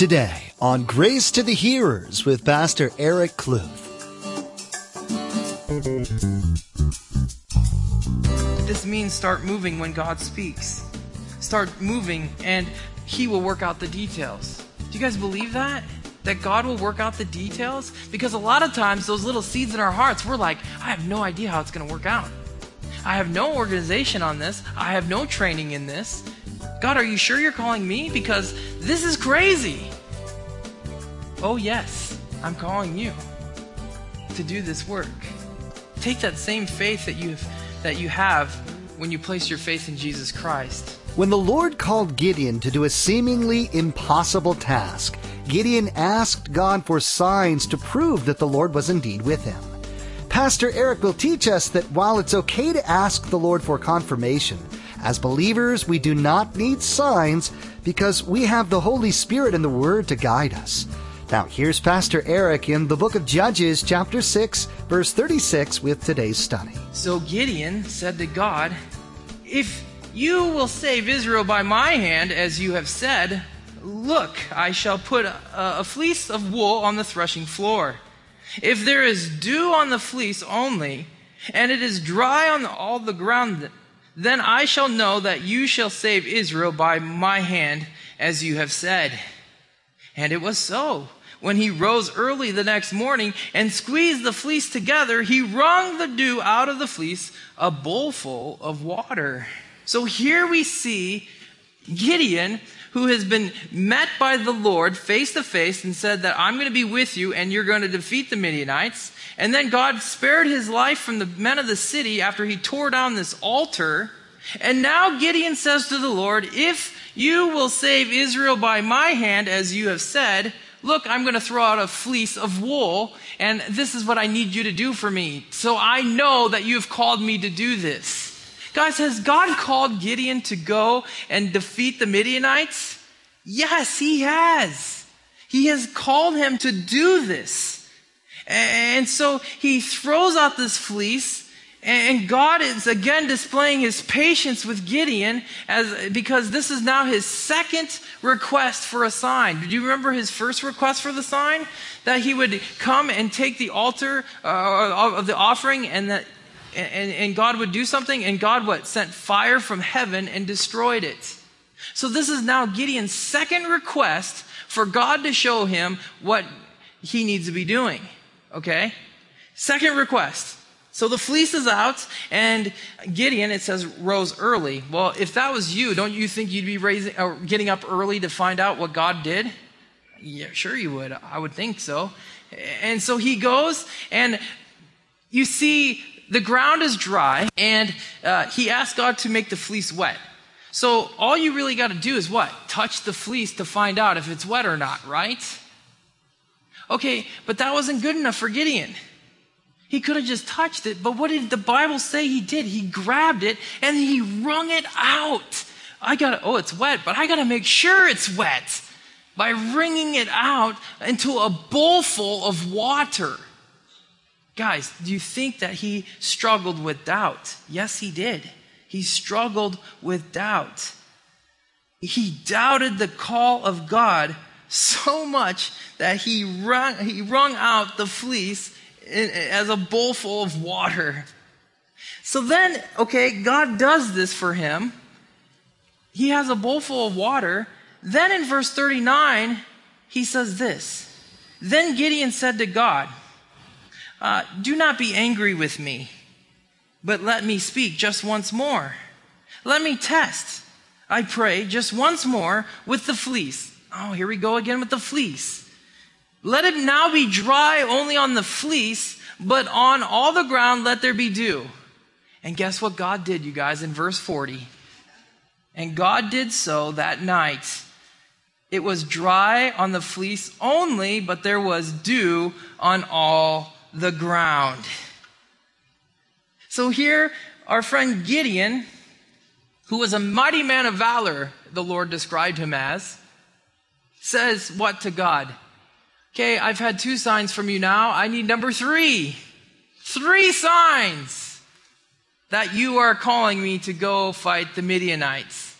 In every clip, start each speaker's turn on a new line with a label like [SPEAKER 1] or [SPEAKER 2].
[SPEAKER 1] Today on Grace to the Hearers with Pastor Eric Kluth.
[SPEAKER 2] This means start moving when God speaks. Start moving and He will work out the details. Do you guys believe that? That God will work out the details? Because a lot of times, those little seeds in our hearts, we're like, I have no idea how it's going to work out. I have no organization on this. I have no training in this. God, are you sure you're calling me? Because this is crazy. Oh, yes, I'm calling you to do this work. Take that same faith that you that you have when you place your faith in Jesus Christ.
[SPEAKER 1] When the Lord called Gideon to do a seemingly impossible task, Gideon asked God for signs to prove that the Lord was indeed with him. Pastor Eric will teach us that while it's okay to ask the Lord for confirmation, as believers, we do not need signs because we have the Holy Spirit and the Word to guide us. Now, here's Pastor Eric in the book of Judges, chapter 6, verse 36, with today's study.
[SPEAKER 2] So Gideon said to God, If you will save Israel by my hand, as you have said, look, I shall put a, a fleece of wool on the threshing floor. If there is dew on the fleece only, and it is dry on all the ground, then I shall know that you shall save Israel by my hand, as you have said. And it was so. When he rose early the next morning and squeezed the fleece together, he wrung the dew out of the fleece, a bowlful of water. So here we see Gideon, who has been met by the Lord face to face and said that I'm going to be with you and you're going to defeat the Midianites. And then God spared his life from the men of the city after he tore down this altar. And now Gideon says to the Lord, If you will save Israel by my hand, as you have said, look, I'm going to throw out a fleece of wool, and this is what I need you to do for me. So I know that you have called me to do this. Guys, has God called Gideon to go and defeat the Midianites? Yes, he has. He has called him to do this. And so he throws out this fleece and God is again displaying his patience with Gideon as, because this is now his second request for a sign. Do you remember his first request for the sign? That he would come and take the altar uh, of the offering and that and, and God would do something, and God what? Sent fire from heaven and destroyed it. So this is now Gideon's second request for God to show him what he needs to be doing. Okay? Second request. So the fleece is out, and Gideon, it says, rose early. Well, if that was you, don't you think you'd be raising, or getting up early to find out what God did? Yeah, sure you would. I would think so. And so he goes, and you see the ground is dry, and uh, he asked God to make the fleece wet. So all you really got to do is what? Touch the fleece to find out if it's wet or not, right? Okay, but that wasn't good enough for Gideon. He could have just touched it, but what did the Bible say he did? He grabbed it and he wrung it out. I got to, oh, it's wet, but I got to make sure it's wet by wringing it out into a bowl full of water. Guys, do you think that he struggled with doubt? Yes, he did. He struggled with doubt. He doubted the call of God so much that he wrung, he wrung out the fleece as a bowl full of water. So then, okay, God does this for him. He has a bowl full of water. Then in verse 39, he says this Then Gideon said to God, uh, do not be angry with me, but let me speak just once more. Let me test, I pray, just once more with the fleece. Oh, here we go again with the fleece. Let it now be dry only on the fleece, but on all the ground let there be dew. And guess what God did, you guys, in verse 40? And God did so that night. It was dry on the fleece only, but there was dew on all the ground. So here, our friend Gideon, who was a mighty man of valor, the Lord described him as, says what to God? Okay, I've had two signs from you now. I need number three. Three signs that you are calling me to go fight the Midianites.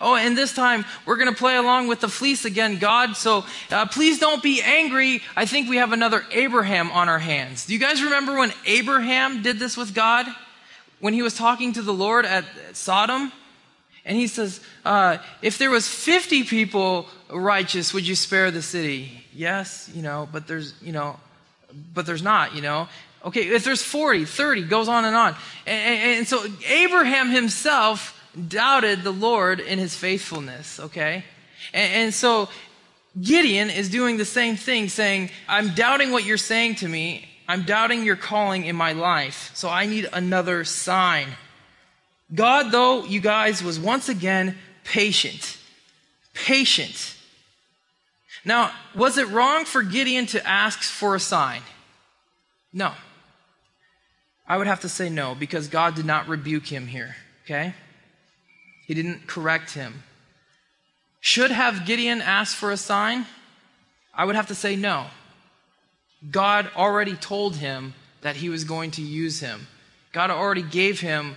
[SPEAKER 2] Oh, and this time we're going to play along with the fleece again, God. So uh, please don't be angry. I think we have another Abraham on our hands. Do you guys remember when Abraham did this with God? When he was talking to the Lord at Sodom? And he says, uh, if there was 50 people righteous, would you spare the city? Yes, you know, but there's, you know, but there's not, you know. Okay, if there's 40, 30, goes on and on. And, and, so Abraham himself doubted the Lord in his faithfulness, okay? And, and so Gideon is doing the same thing, saying, I'm doubting what you're saying to me. I'm doubting your calling in my life. So I need another sign. God, though, you guys, was once again patient. Patient. Now, was it wrong for Gideon to ask for a sign? No. I would have to say no, because God did not rebuke him here, okay? He didn't correct him. Should have Gideon asked for a sign? I would have to say no. God already told him that he was going to use him. God already gave him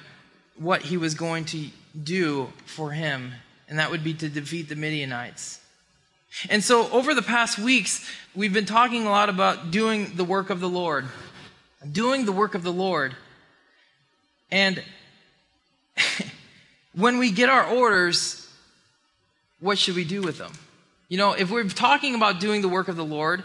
[SPEAKER 2] what he was going to do for him, and that would be to defeat the Midianites. And so, over the past weeks, we've been talking a lot about doing the work of the Lord. Doing the work of the Lord. And when we get our orders, what should we do with them? You know, if we're talking about doing the work of the Lord,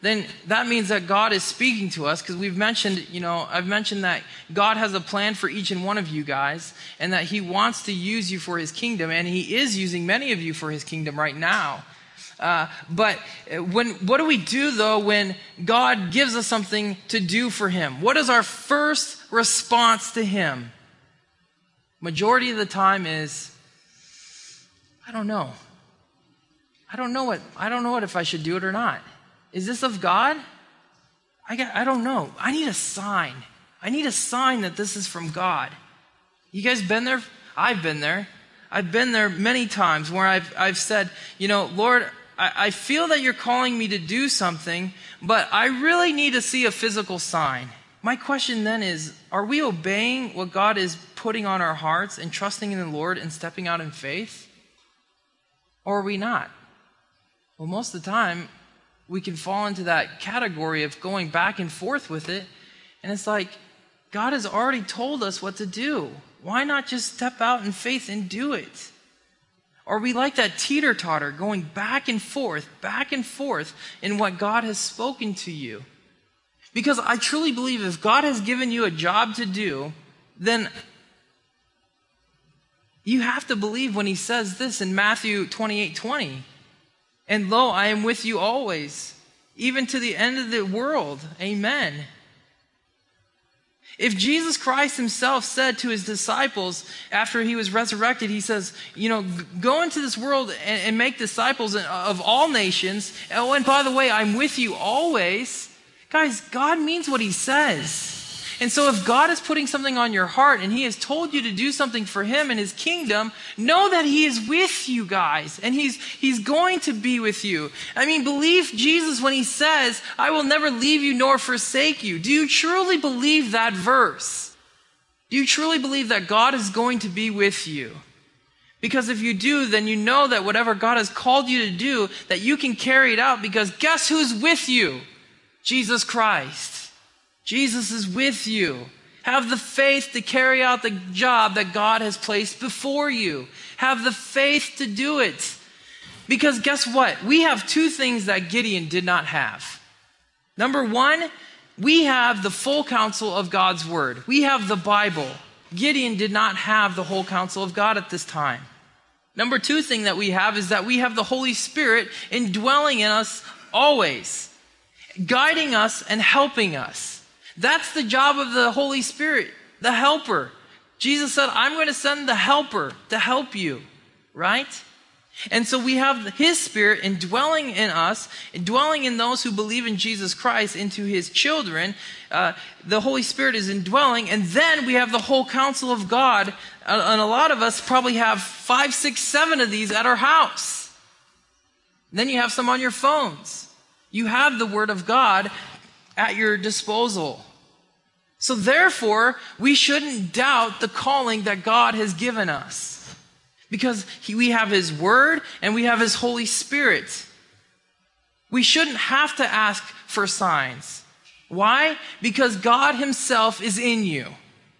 [SPEAKER 2] then that means that God is speaking to us because we've mentioned, you know, I've mentioned that God has a plan for each and one of you guys and that He wants to use you for His kingdom and He is using many of you for His kingdom right now. Uh, but when, what do we do though when God gives us something to do for Him? What is our first response to Him? Majority of the time is, I don't know. I don't know what, I don't know what if I should do it or not. Is this of God? I, got, I don't know. I need a sign. I need a sign that this is from God. You guys been there? I've been there. I've been there many times where I've, I've said, you know, Lord, I, I feel that you're calling me to do something, but I really need to see a physical sign. My question then is are we obeying what God is putting on our hearts and trusting in the Lord and stepping out in faith? Or are we not? Well, most of the time, we can fall into that category of going back and forth with it. And it's like, God has already told us what to do. Why not just step out in faith and do it? Are we like that teeter totter going back and forth, back and forth in what God has spoken to you? Because I truly believe if God has given you a job to do, then you have to believe when he says this in Matthew 28 20. And lo, I am with you always, even to the end of the world. Amen. If Jesus Christ himself said to his disciples after he was resurrected, he says, you know, go into this world and, and make disciples of all nations. Oh, and by the way, I'm with you always. Guys, God means what he says. And so if God is putting something on your heart and he has told you to do something for him and his kingdom, know that he is with you guys and he's, he's going to be with you. I mean, believe Jesus when he says, I will never leave you nor forsake you. Do you truly believe that verse? Do you truly believe that God is going to be with you? Because if you do, then you know that whatever God has called you to do, that you can carry it out because guess who's with you? Jesus Christ. Jesus is with you. Have the faith to carry out the job that God has placed before you. Have the faith to do it. Because guess what? We have two things that Gideon did not have. Number one, we have the full counsel of God's word. We have the Bible. Gideon did not have the whole counsel of God at this time. Number two thing that we have is that we have the Holy Spirit indwelling in us always, guiding us and helping us. That's the job of the Holy Spirit, the helper. Jesus said, I'm going to send the helper to help you, right? And so we have His Spirit indwelling in us, indwelling in those who believe in Jesus Christ into His children. Uh, the Holy Spirit is indwelling, and then we have the whole counsel of God. Uh, and a lot of us probably have five, six, seven of these at our house. Then you have some on your phones. You have the Word of God at your disposal. So therefore, we shouldn't doubt the calling that God has given us. Because he, we have His Word and we have His Holy Spirit. We shouldn't have to ask for signs. Why? Because God Himself is in you.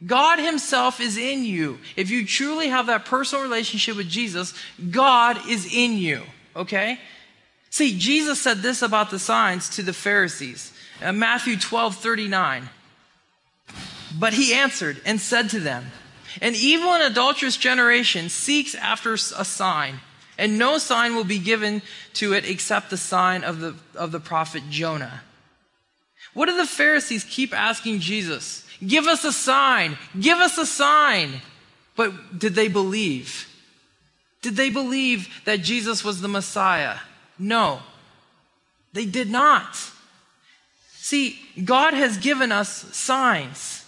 [SPEAKER 2] God Himself is in you. If you truly have that personal relationship with Jesus, God is in you. Okay? See, Jesus said this about the signs to the Pharisees. Uh, Matthew 12 39. But he answered and said to them, An evil and adulterous generation seeks after a sign, and no sign will be given to it except the sign of the, of the prophet Jonah. What do the Pharisees keep asking Jesus? Give us a sign. Give us a sign. But did they believe? Did they believe that Jesus was the Messiah? No. They did not. See, God has given us signs.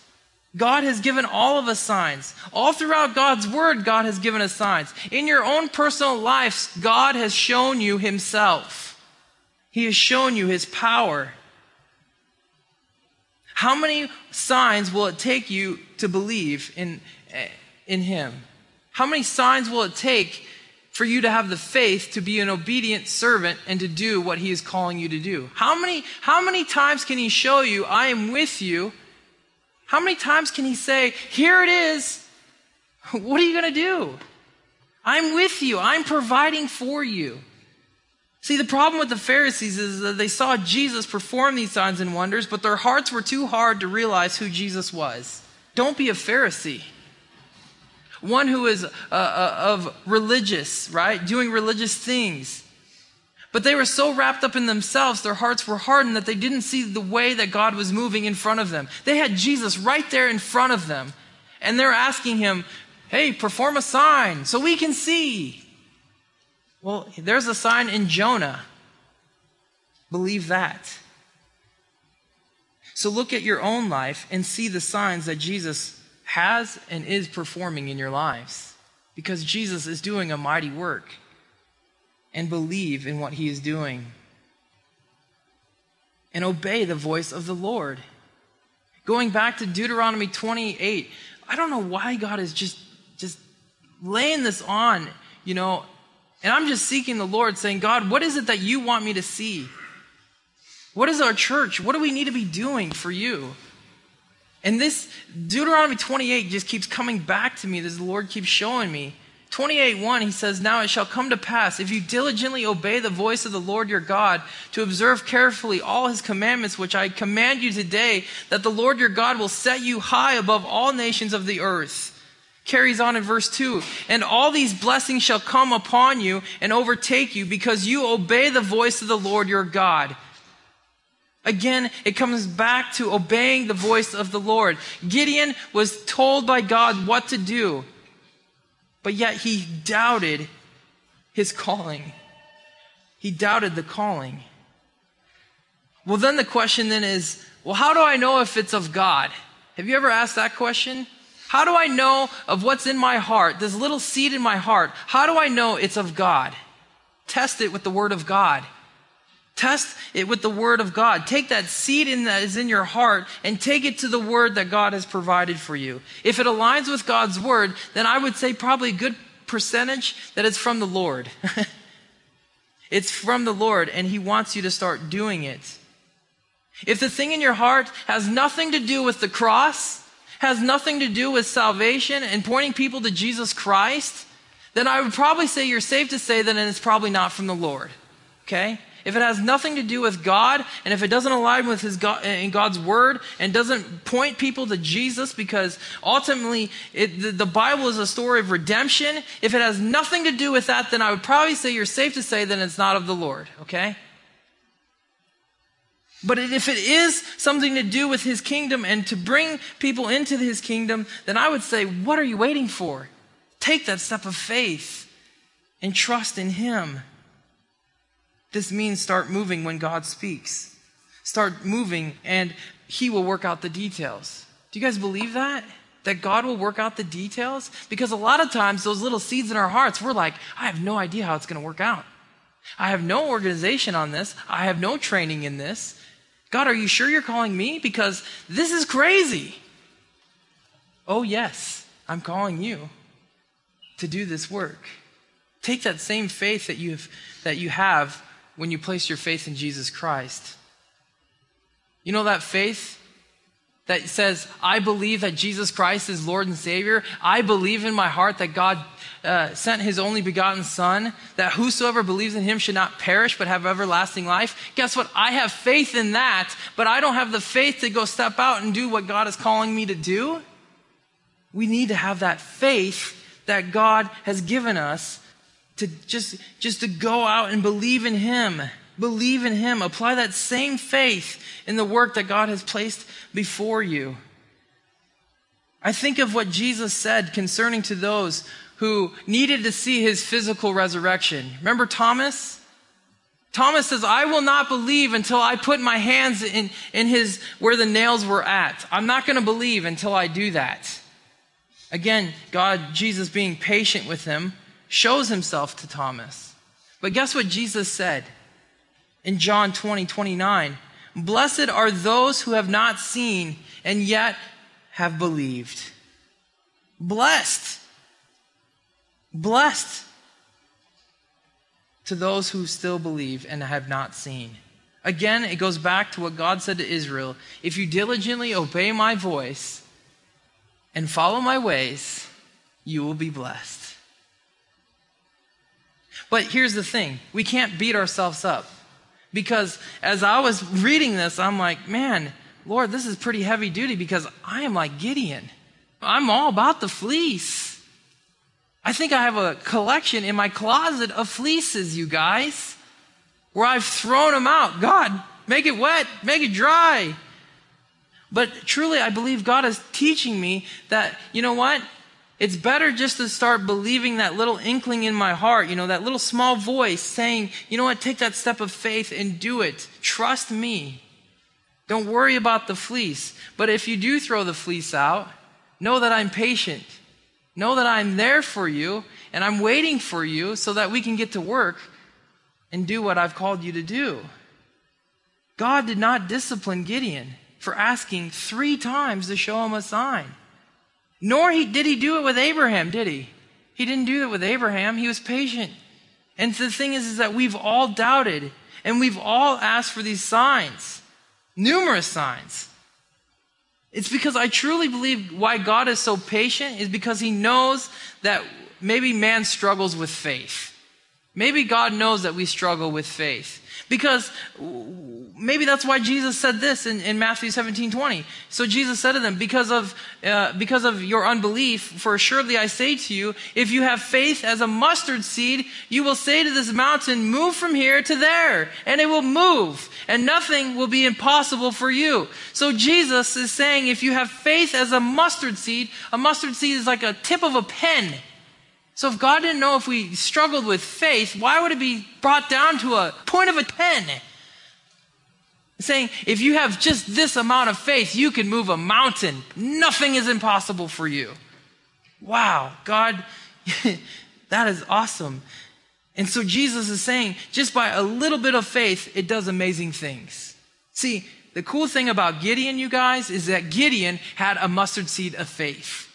[SPEAKER 2] God has given all of us signs. All throughout God's Word, God has given us signs. In your own personal lives, God has shown you Himself. He has shown you His power. How many signs will it take you to believe in, eh, in Him? How many signs will it take for you to have the faith to be an obedient servant and to do what He is calling you to do? How many, how many times can He show you, I am with you? How many times can He say, Here it is? What are you going to do? I'm with you. I'm providing for you. See, the problem with the Pharisees is that they saw Jesus perform these signs and wonders, but their hearts were too hard to realize who Jesus was. Don't be a Pharisee. One who is uh, uh, of religious, right? Doing religious things. But they were so wrapped up in themselves, their hearts were hardened that they didn't see the way that God was moving in front of them. They had Jesus right there in front of them. And they're asking him, hey, perform a sign so we can see. Well, there's a sign in Jonah. Believe that. So look at your own life and see the signs that Jesus has and is performing in your lives. Because Jesus is doing a mighty work. And believe in what he is doing. And obey the voice of the Lord. Going back to Deuteronomy 28, I don't know why God is just, just laying this on, you know, and I'm just seeking the Lord, saying, God, what is it that you want me to see? What is our church? What do we need to be doing for you? And this Deuteronomy 28 just keeps coming back to me as the Lord keeps showing me. 28 1, he says, Now it shall come to pass, if you diligently obey the voice of the Lord your God, to observe carefully all his commandments, which I command you today, that the Lord your God will set you high above all nations of the earth. Carries on in verse 2 and all these blessings shall come upon you and overtake you because you obey the voice of the lord your god. Again it comes back to obeying the voice of the lord. Gideon was told by god what to do but yet he doubted his calling he doubted the calling well then the question then is well how do i know if it's of god have you ever asked that question how do I know of what's in my heart, this little seed in my heart? How do I know it's of God? Test it with the Word of God. Test it with the Word of God. Take that seed in that is in your heart and take it to the Word that God has provided for you. If it aligns with God's Word, then I would say probably a good percentage that it's from the Lord. it's from the Lord, and He wants you to start doing it. If the thing in your heart has nothing to do with the cross, has nothing to do with salvation and pointing people to Jesus Christ, then I would probably say you're safe to say that it's probably not from the Lord. Okay? If it has nothing to do with God, and if it doesn't align with His God, in God's Word, and doesn't point people to Jesus, because ultimately it, the, the Bible is a story of redemption. If it has nothing to do with that, then I would probably say you're safe to say that it's not of the Lord. Okay? But if it is something to do with his kingdom and to bring people into his kingdom, then I would say, what are you waiting for? Take that step of faith and trust in him. This means start moving when God speaks. Start moving and he will work out the details. Do you guys believe that? That God will work out the details? Because a lot of times, those little seeds in our hearts, we're like, I have no idea how it's going to work out. I have no organization on this. I have no training in this. God, are you sure you're calling me? Because this is crazy. Oh, yes, I'm calling you. to do this work. Take that same faith that you have, that you have when you place your faith in Jesus Christ. You know that faith that says, I believe that Jesus Christ is Lord and Savior. I believe in my heart that God uh, sent his only begotten Son, that whosoever believes in him should not perish but have everlasting life. Guess what? I have faith in that, but I don't have the faith to go step out and do what God is calling me to do. We need to have that faith that God has given us to just, just to go out and believe in him. Believe in him. Apply that same faith in the work that God has placed before you. I think of what Jesus said concerning to those who needed to see his physical resurrection. Remember Thomas? Thomas says, I will not believe until I put my hands in, in his, where the nails were at. I'm not going to believe until I do that. Again, God, Jesus being patient with him, shows himself to Thomas. But guess what Jesus said in John 20, 29? Blessed are those who have not seen and yet have believed. Blessed Blessed to those who still believe and have not seen. Again, it goes back to what God said to Israel If you diligently obey my voice and follow my ways, you will be blessed. But here's the thing we can't beat ourselves up. Because as I was reading this, I'm like, man, Lord, this is pretty heavy duty because I am like Gideon. I'm all about the fleece. I think I have a collection in my closet of fleeces, you guys, where I've thrown them out. God, make it wet, make it dry. But truly, I believe God is teaching me that, you know what? It's better just to start believing that little inkling in my heart, you know, that little small voice saying, you know what, take that step of faith and do it. Trust me. Don't worry about the fleece. But if you do throw the fleece out, know that I'm patient. Know that I'm there for you and I'm waiting for you so that we can get to work and do what I've called you to do. God did not discipline Gideon for asking three times to show him a sign. Nor he, did he do it with Abraham, did he? He didn't do it with Abraham. He was patient. And the thing is, is that we've all doubted and we've all asked for these signs, numerous signs. It's because I truly believe why God is so patient is because he knows that maybe man struggles with faith. Maybe God knows that we struggle with faith. Because maybe that's why Jesus said this in, in Matthew 17 20. So Jesus said to them, because of, uh, because of your unbelief, for assuredly I say to you, if you have faith as a mustard seed, you will say to this mountain, move from here to there, and it will move, and nothing will be impossible for you. So Jesus is saying, if you have faith as a mustard seed, a mustard seed is like a tip of a pen. So if God didn't know if we struggled with faith, why would it be brought down to a point of a pen? Saying, if you have just this amount of faith, you can move a mountain. Nothing is impossible for you. Wow, God, that is awesome. And so Jesus is saying, just by a little bit of faith, it does amazing things. See, the cool thing about Gideon, you guys, is that Gideon had a mustard seed of faith.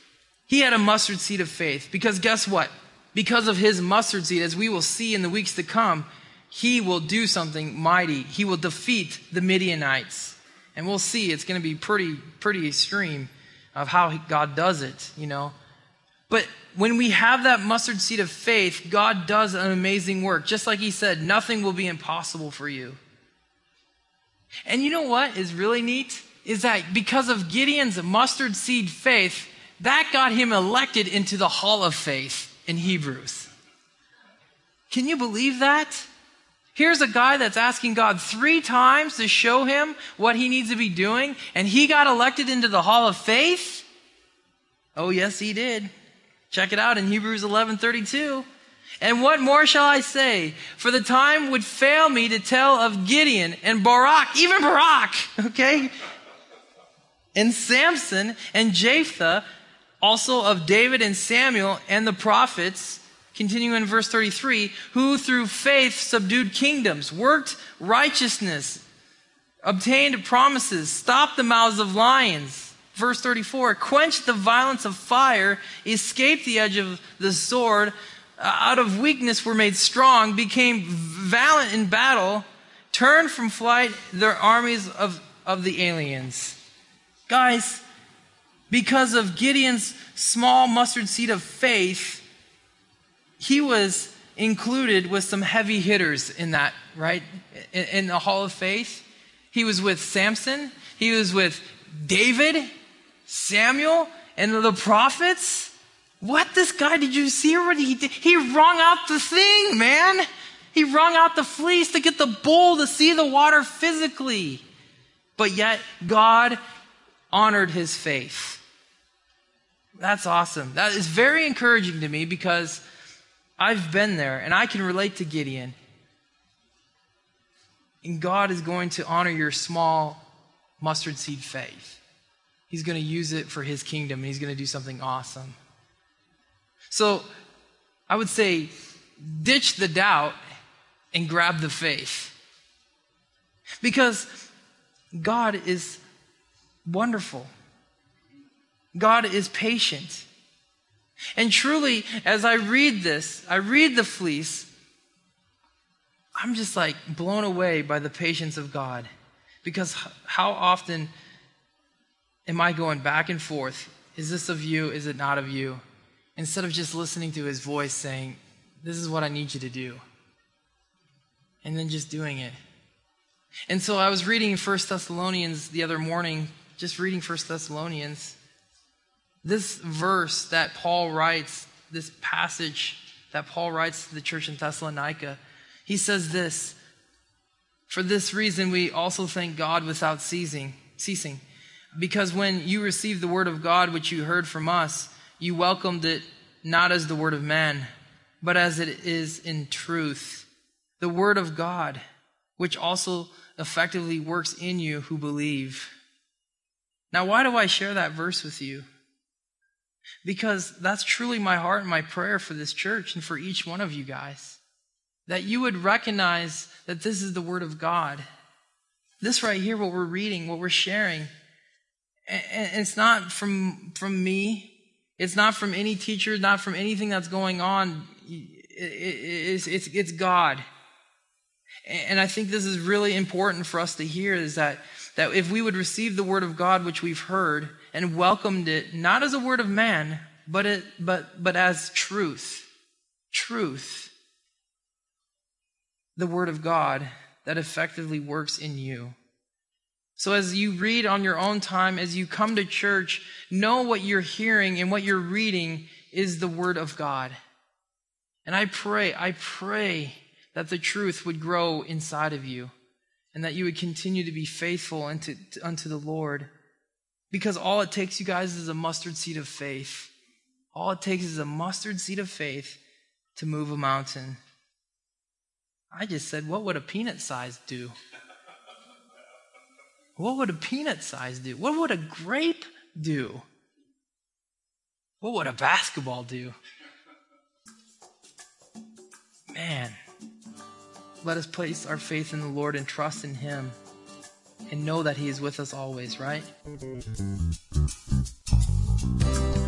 [SPEAKER 2] He had a mustard seed of faith because guess what? Because of his mustard seed, as we will see in the weeks to come, he will do something mighty. He will defeat the Midianites. And we'll see, it's going to be pretty, pretty extreme of how God does it, you know. But when we have that mustard seed of faith, God does an amazing work. Just like he said, nothing will be impossible for you. And you know what is really neat? Is that because of Gideon's mustard seed faith, that got him elected into the Hall of Faith in Hebrews. Can you believe that? Here's a guy that's asking God three times to show him what he needs to be doing, and he got elected into the Hall of Faith? Oh, yes, he did. Check it out in Hebrews 11 32. And what more shall I say? For the time would fail me to tell of Gideon and Barak, even Barak, okay? And Samson and Jephthah also of David and Samuel and the prophets, continuing in verse 33, who through faith subdued kingdoms, worked righteousness, obtained promises, stopped the mouths of lions, Verse 34 quenched the violence of fire, escaped the edge of the sword, uh, out of weakness were made strong, became valiant in battle, turned from flight their armies of, of the aliens. Guys, because of Gideon's small mustard seed of faith, he was included with some heavy hitters in that, right? In, the hall of faith. He was with Samson, he was with David, Samuel, and the prophets. What this guy did you see what he did? He wrung out the thing, man. He wrung out the fleece to get the bull to see the water physically. But yet God honored his faith. That's awesome. That is very encouraging to me because I've been there and I can relate to Gideon. And God is going to honor your small mustard seed faith. He's going to use it for his kingdom and he's going to do something awesome. So I would say ditch the doubt and grab the faith. Because God is wonderful. God is patient. And truly, as I read this, I read the fleece, I'm just like blown away by the patience of God. Because how often am I going back and forth? Is this of you? Is it not of you? Instead of just listening to his voice saying, This is what I need you to do. And then just doing it. And so I was reading First Thessalonians the other morning, just reading First Thessalonians. This verse that Paul writes, this passage that Paul writes to the church in Thessalonica, he says this For this reason, we also thank God without ceasing, ceasing. Because when you received the word of God, which you heard from us, you welcomed it not as the word of man, but as it is in truth, the word of God, which also effectively works in you who believe. Now, why do I share that verse with you? Because that's truly my heart and my prayer for this church and for each one of you guys. That you would recognize that this is the Word of God. This right here, what we're reading, what we're sharing, and it's not from, from me. It's not from any teacher, not from anything that's going on. It's, it's, it's God. And I think this is really important for us to hear is that, that if we would receive the word of God, which we've heard, and welcomed it not as a word of man, but, it, but, but as truth. Truth. The word of God that effectively works in you. So as you read on your own time, as you come to church, know what you're hearing and what you're reading is the word of God. And I pray, I pray that the truth would grow inside of you and that you would continue to be faithful unto, unto the Lord. Because all it takes, you guys, is a mustard seed of faith. All it takes is a mustard seed of faith to move a mountain. I just said, what would a peanut size do? What would a peanut size do? What would a grape do? What would a basketball do? Man, let us place our faith in the Lord and trust in Him and know that He is with us always, right?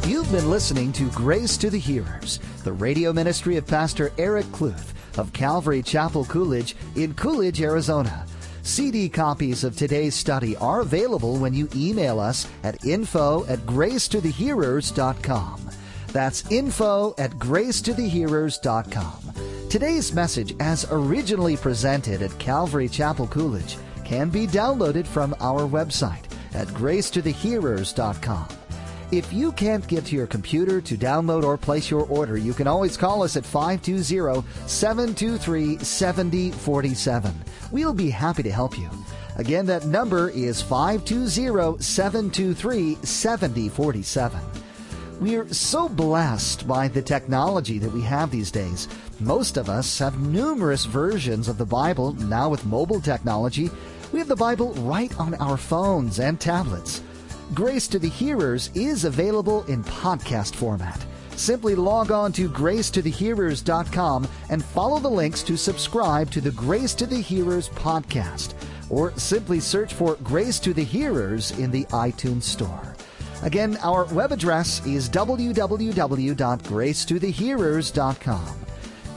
[SPEAKER 1] You've been listening to Grace to the Hearers, the radio ministry of Pastor Eric Kluth of Calvary Chapel Coolidge in Coolidge, Arizona. CD copies of today's study are available when you email us at info at gracetothehearers.com. That's info at gracetothehearers.com. Today's message, as originally presented at Calvary Chapel Coolidge, can be downloaded from our website at gracetothehearers.com. If you can't get to your computer to download or place your order, you can always call us at 520-723-7047. We'll be happy to help you. Again, that number is 520-723-7047. We're so blessed by the technology that we have these days. Most of us have numerous versions of the Bible now with mobile technology we have the Bible right on our phones and tablets. Grace to the Hearers is available in podcast format. Simply log on to gracetothehearers.com and follow the links to subscribe to the Grace to the Hearers podcast, or simply search for Grace to the Hearers in the iTunes Store. Again, our web address is www.gracetothehearers.com.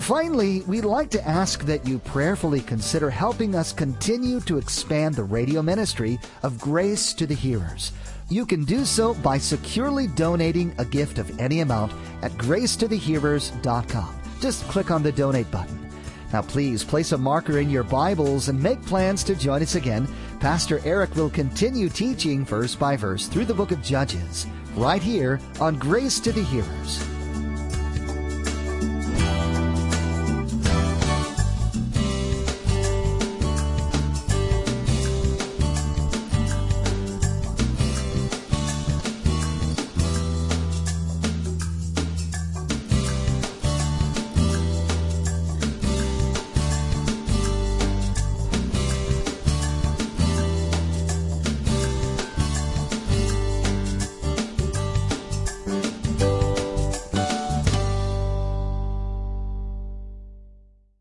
[SPEAKER 1] Finally, we'd like to ask that you prayerfully consider helping us continue to expand the radio ministry of Grace to the Hearers. You can do so by securely donating a gift of any amount at gracetothehearers.com. Just click on the donate button. Now, please place a marker in your Bibles and make plans to join us again. Pastor Eric will continue teaching verse by verse through the book of Judges, right here on Grace to the Hearers.